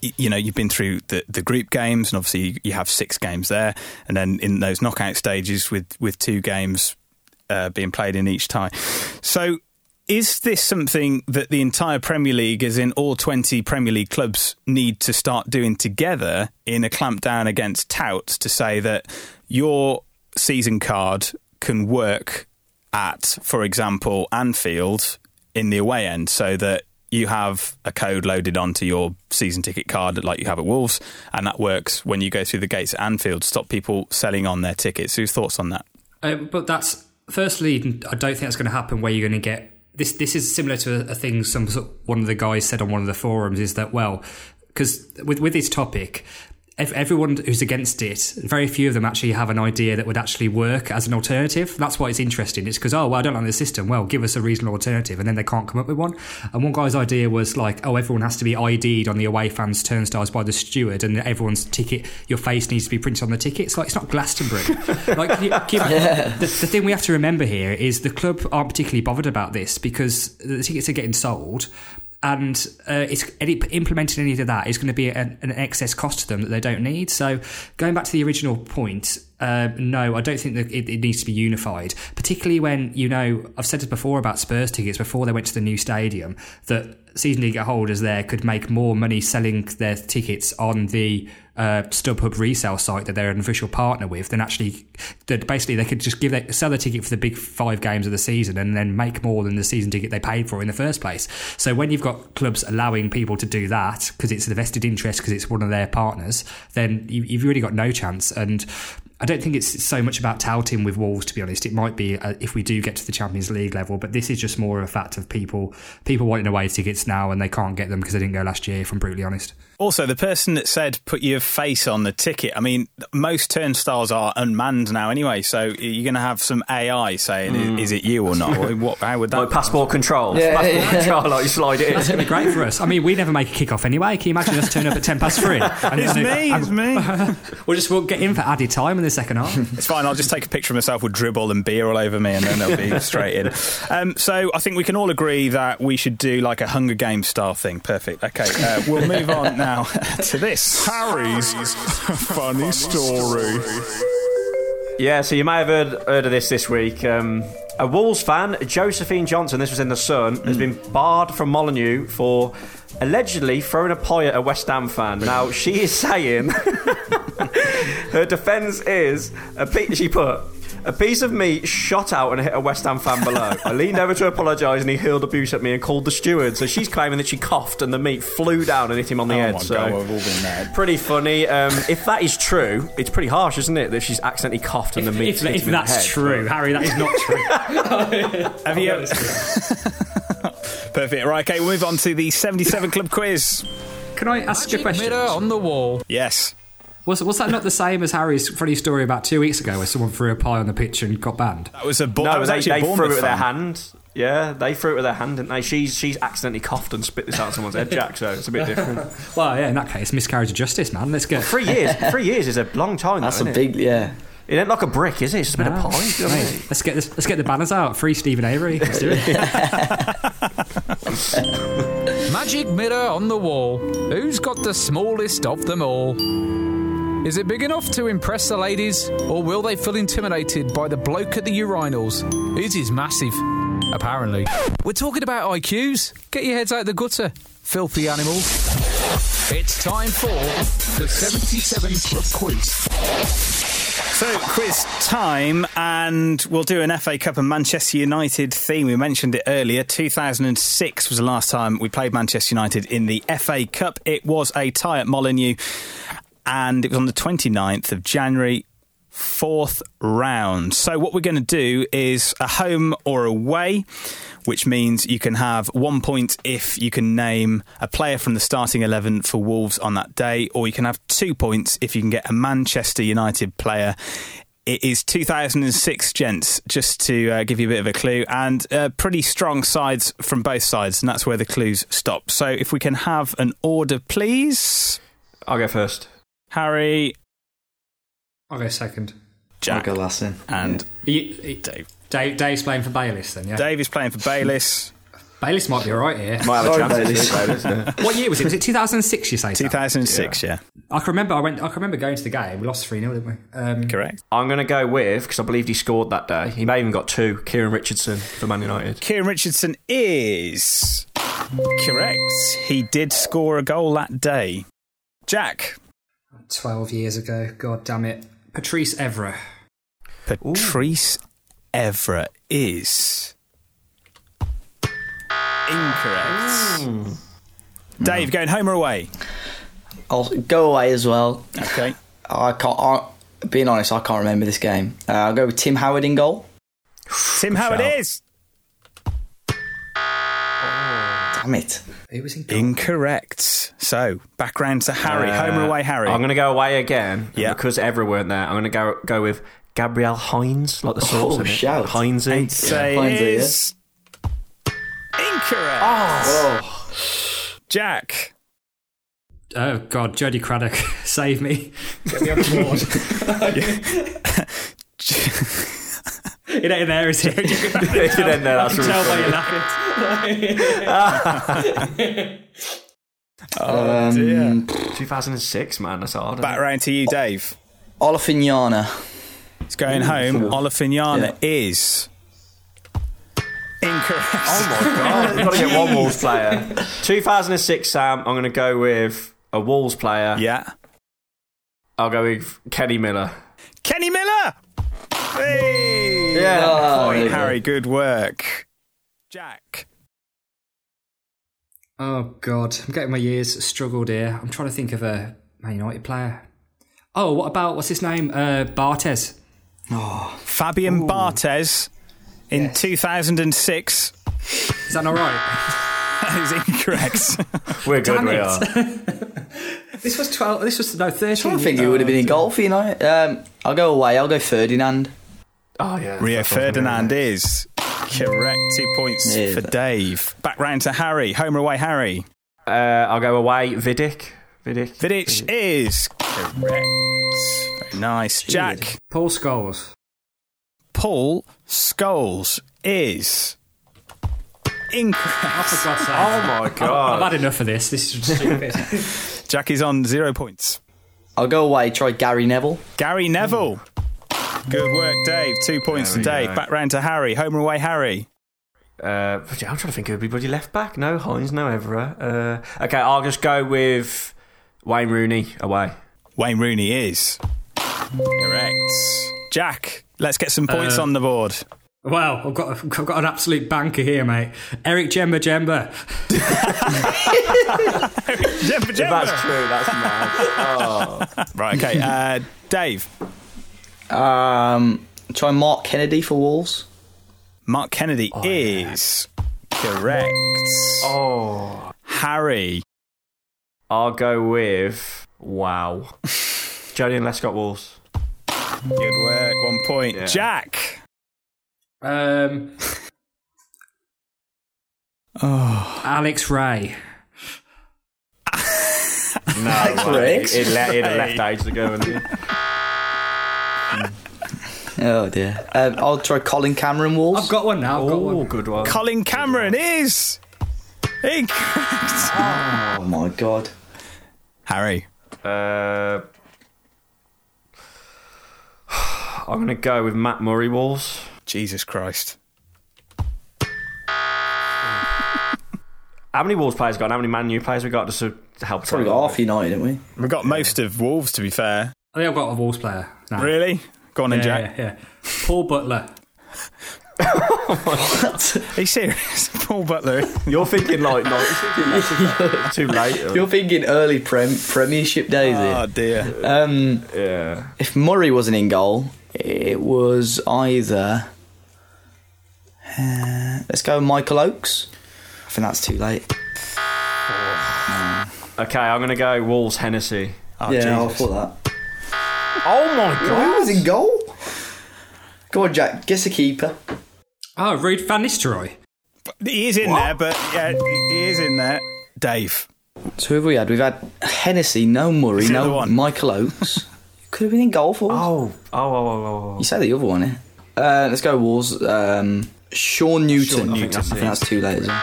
you know you've been through the, the group games and obviously you have six games there and then in those knockout stages with with two games uh, being played in each tie so is this something that the entire Premier League, as in all 20 Premier League clubs, need to start doing together in a clampdown against touts to say that your season card can work at, for example, Anfield in the away end so that you have a code loaded onto your season ticket card like you have at Wolves, and that works when you go through the gates at Anfield. Stop people selling on their tickets. Whose thoughts on that? Uh, but that's firstly, I don't think that's going to happen where you're going to get this. This is similar to a, a thing some one of the guys said on one of the forums is that well, because with with this topic, everyone who's against it, very few of them actually have an idea that would actually work as an alternative. That's why it's interesting. It's because, oh, well, I don't like the system. Well, give us a reasonable alternative. And then they can't come up with one. And one guy's idea was like, oh, everyone has to be ID'd on the away fans' turnstiles by the steward, and everyone's ticket, your face needs to be printed on the ticket. It's like, it's not Glastonbury. like, yeah. the, the thing we have to remember here is the club aren't particularly bothered about this because the tickets are getting sold and uh, it's implementing any of that is going to be an, an, excess cost to them that they don't need. So, going back to the original point, uh, no, I don't think that it, it, needs to be unified. Particularly when you know I've said it before about Spurs tickets before they went to the new stadium that season ticket holders there could make more money selling their tickets on the uh, StubHub resale site that they're an official partner with then actually that basically they could just give their, sell the ticket for the big five games of the season and then make more than the season ticket they paid for in the first place. So when you've got clubs allowing people to do that because it's a vested interest because it's one of their partners, then you, you've really got no chance. And I don't think it's so much about touting with Wolves, to be honest. It might be uh, if we do get to the Champions League level, but this is just more of a fact of people people wanting away tickets now and they can't get them because they didn't go last year. If I'm brutally honest. Also, the person that said put your face on the ticket. I mean, most turnstiles are unmanned now anyway, so you're going to have some AI saying, mm. "Is it you or not?" what, how would that? Like passport control. Yeah, passport yeah. control. Like you slide it in. That's going to be great for us. I mean, we never make a kick off anyway. Can you imagine us turning up at ten past three? And it's me. it's me. we'll just we'll get in for added time in the second half. It's fine. I'll just take a picture of myself with dribble and beer all over me, and then they'll be straight in. Um, so I think we can all agree that we should do like a Hunger Games style thing. Perfect. Okay, uh, we'll move on now to this Harry's funny story. Yeah, so you may have heard, heard of this this week. Um, a Wolves fan, Josephine Johnson, this was in The Sun, has been barred from Molineux for allegedly throwing a pie at a West Ham fan. Now, she is saying her defence is, a she put, a piece of meat shot out and hit a West Ham fan below. I leaned over to apologise and he hurled abuse at me and called the steward. So she's claiming that she coughed and the meat flew down and hit him on the oh head. My so God, we've all been mad. Pretty funny. Um, if that is true, it's pretty harsh, isn't it, that she's accidentally coughed and if, the meat if, hit if him that's in the head, true, but... Harry, that is not true. Have you ever... Perfect. Right, okay, we'll move on to the 77 Club quiz. Can I ask Magic you a question? Mirror on the wall. Yes. Was, was that not the same as Harry's funny story about two weeks ago where someone threw a pie on the pitch and got banned? That was a bo- no, that was they, actually they a threw it with fan. their hand. Yeah, they threw it with their hand, didn't they? She's she's accidentally coughed and spit this out someone's head, Jack. So it's a bit different. well, yeah, in that case, miscarriage of justice, man. Let's go. three years. Three years is a long time. That's though, a big, it? yeah. It ain't like a brick, is it? It's just a bit No. of pie. you know what Let's get this, let's get the banners out. Free Steven Avery. Let's do it. Magic mirror on the wall. Who's got the smallest of them all? Is it big enough to impress the ladies, or will they feel intimidated by the bloke at the urinals? His is massive, apparently. We're talking about IQs. Get your heads out of the gutter, filthy animals. It's time for the 77 Club Quiz. So, quiz time, and we'll do an FA Cup and Manchester United theme. We mentioned it earlier. 2006 was the last time we played Manchester United in the FA Cup. It was a tie at Molineux, and it was on the 29th of January. Fourth round. So, what we're going to do is a home or away, which means you can have one point if you can name a player from the starting 11 for Wolves on that day, or you can have two points if you can get a Manchester United player It is 2006, gents, just to uh, give you a bit of a clue, and uh, pretty strong sides from both sides, and that's where the clues stop. So if we can have an order, please. I'll go first. Harry, I'll go second. Jack, I'll go last then. and Dave. Dave. Dave's playing for Bayliss then, yeah? Dave is playing for Bayliss. Bayliss might be alright here. Might have a chance. Bayliss. to Bayliss, yeah. What year was it? Was it 2006 you say? Sam? 2006, yeah. I can remember I went I can remember going to the game. We lost 3 0, didn't we? Um, Correct. I'm going to go with, because I believe he scored that day. He may have even got two. Kieran Richardson for Man United. Kieran Richardson is correct. He did score a goal that day. Jack, 12 years ago. God damn it. Patrice Evra. Patrice Evra is incorrect. Dave, going home or away? I'll go away as well. Okay. I can't. I, being honest, I can't remember this game. Uh, I'll go with Tim Howard in goal. Tim Howard shout. is Damn it! Who was in goal? incorrect. So back round to Harry. Uh, home or away, Harry? I'm going to go away again. Yeah. Because Evra weren't there, I'm going to go go with Gabriel Heinze, like the sauce. Oh, in it. shout. Hinesy. Say Heinze, yeah. is incorrect. Oh, Jack. Oh, God. Jody Craddock. Save me. Get me on the board. it ain't there, is it? It ain't there, that's really Tell by funny. your laughing. Oh Um, dear. 2006, man, that's hard. Back round to you, Dave. Olofinjana. It's going home. Ooh. Olofinjana Yeah. is incorrect. Oh my god, we've got to get one Wolves player. 2006, Sam, I'm going to go with a Wolves player. Yeah. I'll go with Kenny Miller. Kenny Miller. Hey. Yeah. One Oh, there point, go. Harry. Good work. Jack. Oh, God. I'm getting my years struggled here. I'm trying to think of a Man United player. Oh, what about, what's his name? Uh, Barthez. Oh, Fabien Barthez in 2006 Is that not right? is incorrect. We're good, Damn we it. are. this was 12, this was, no, 13. I think he would have been in goal for United. Um, I'll go away. I'll go Ferdinand. Oh, yeah. Rio That's what I was gonna Ferdinand is correct. Two points Yeah. for Dave. Back round to Harry. Home or away, Harry. Uh, I'll go away. Vidic. Vidic. Vidic is correct. Very nice. Jack. Paul Scholes. Paul Scholes is incorrect. Oh, for God's sake. Oh, my I've had enough of this. This is stupid. Jack is on zero points. I'll go away. Try Gary Neville. Gary Neville. Good work, Dave. Two points There to Dave. go. Back round to Harry. Home or away, Harry. Uh, I'm trying to think of everybody left back. No Heinze, no Evra. Uh, okay, I'll just go with Wayne Rooney away. Wayne Rooney is correct. Jack, let's get some points Uh, on the board. Wow, I've got, I've got an absolute banker here, mate. Eric Jemba Jemba. Jemba, If that's true, that's mad. Oh. Right, okay. Uh, Dave. Um, try Mark Kennedy for Wolves. Mark Kennedy is correct. oh. Harry. I'll go with wow. Joleon Lescott Wolves. Good work. One point. Yeah. Jack. Um, Oh. Alex Rae. No, Thanks, way. Riggs. He'd, le- he'd left ages ago, wouldn't he? Oh dear. Um, I'll try Colin Cameron Wolves. I've got one now. I've got Oh, one. good one. Colin Cameron is incorrect. Oh my god. Harry. Uh, I'm going to go with Matt Murray Wolves. Jesus Christ. How many Wolves players got? and How many Man U players we got just to help? us Probably out? got half United, didn't we? We've got most of Wolves, to be fair. I think I've got a Wolves player. now. Really? Go on Yeah, then, Jack. yeah, yeah. Paul Butler. Are you serious? Paul Butler. You're thinking like no, too late. You're thinking early prem- Premiership days Oh, dear. Um, yeah. if Murray wasn't in goal, it was either. Uh, let's go Michael Oakes. I think that's too late. Okay, I'm going to go Wolves Hennessey. Oh, yeah, I Jesus. thought that. Oh my god. Who was in goal? Go on, Jack. Guess a keeper. Oh, Ruud Van Nistelrooy. He is in there, but yeah, he is in there. Dave. So who have we had? We've had Hennessey, no Murray, Is it the no one? Michael Oates. Could have been in goal for us. Oh, oh, oh, oh, oh. You say the other one, eh? Uh, let's go Wolves. Um, Shaun Newton. Sean I think I that's too late. Isn't it?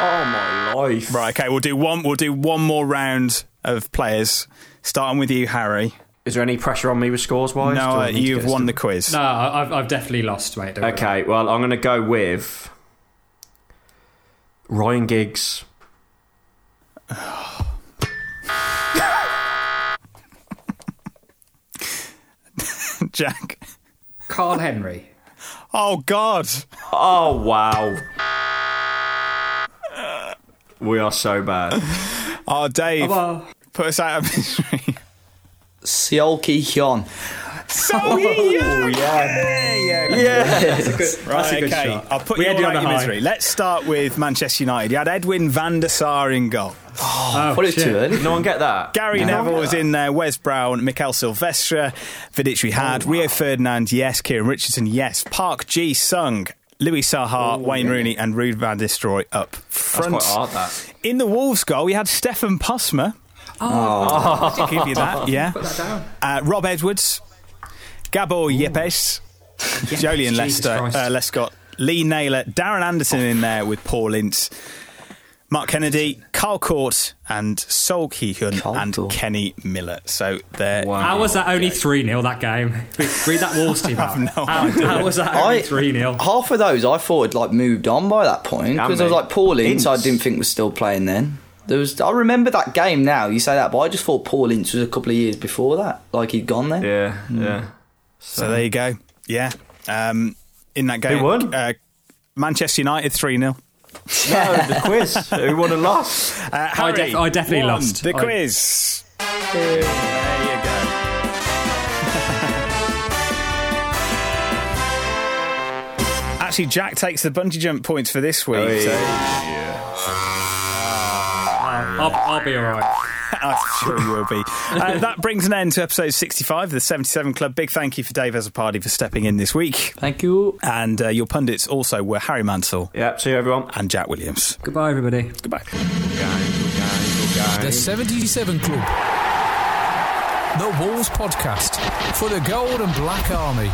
Oh my life! Right, okay, we'll do one. We'll do one more round of players, starting with you, Harry. Is there any pressure on me with scores wise? No, uh, you've won the quiz. No, I- I've, I've definitely lost, mate. don't worry. Okay, well, I'm going to go with Ryan Giggs. Jack. Karl Henry. Oh God. Oh wow. We are so bad. Oh, Dave. Oh, Put us out of misery. Seol Ki Hyun. So oh, yeah, yeah, yeah, Yeah. That's a good, Right, that's a good okay. shot. I'll put We you had all you on the high. misery. Let's start with Manchester United. You had Edwin van der Sar in goal. Oh, oh Put it shit. too early. No one get that. Gary No. Neville was in there, Wes Brown, Mikael Silvestre, Vidic we had, oh, Rio Ferdinand, yes, Kieran Richardson, yes, Park Ji Sung, Louis Saha, Wayne Rooney, and Ruud van Nistelrooy up That's front. quite hard. That. In the Wolves goal, we had Stefan Posma. Oh, I'll give you that, yeah. put that down. Uh, Rob Edwards, Gabor Gyepes, Joleon Jesus Lester, Christ. uh, Lescott, Lee Naylor, Darren Anderton in there with Paul Ince, Mark Kennedy, Carl Cort, and Sol Ki-hyun Carl and Court. Kenny Miller. So there. How was that only 3 0 that game? Read that Wolves team out. no how, idea. how was that I- only 3 0? Half of those I thought had like moved on by that point because I was like Paul Ince. I didn't think was still playing then. There was. I remember that game now. You say that, but I just thought Paul Ince was a couple of years before that. Like he'd gone then. Yeah, yeah. So there you go. Yeah. Um, in that game, Who won? Uh, Manchester United 3 0. No, the quiz. Who won and lost? Uh, Harry def- I definitely won lost. The I- quiz. There you go. Actually, Jack takes the bungee jump points for this week. Oh, so I'll, I'll be alright. I'm sure you will be. Uh, that brings an end to episode 65 of the 77 Club. Big thank you for Dave as a Party for stepping in this week. Thank you. And uh, your pundits also were Harry Mansell Yeah, see you everyone. and Jack Williams. Goodbye, everybody. Goodbye. The 77 Club. The Wolves Podcast for the Gold and Black Army.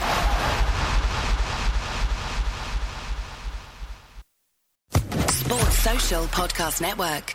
Sports Social Podcast Network.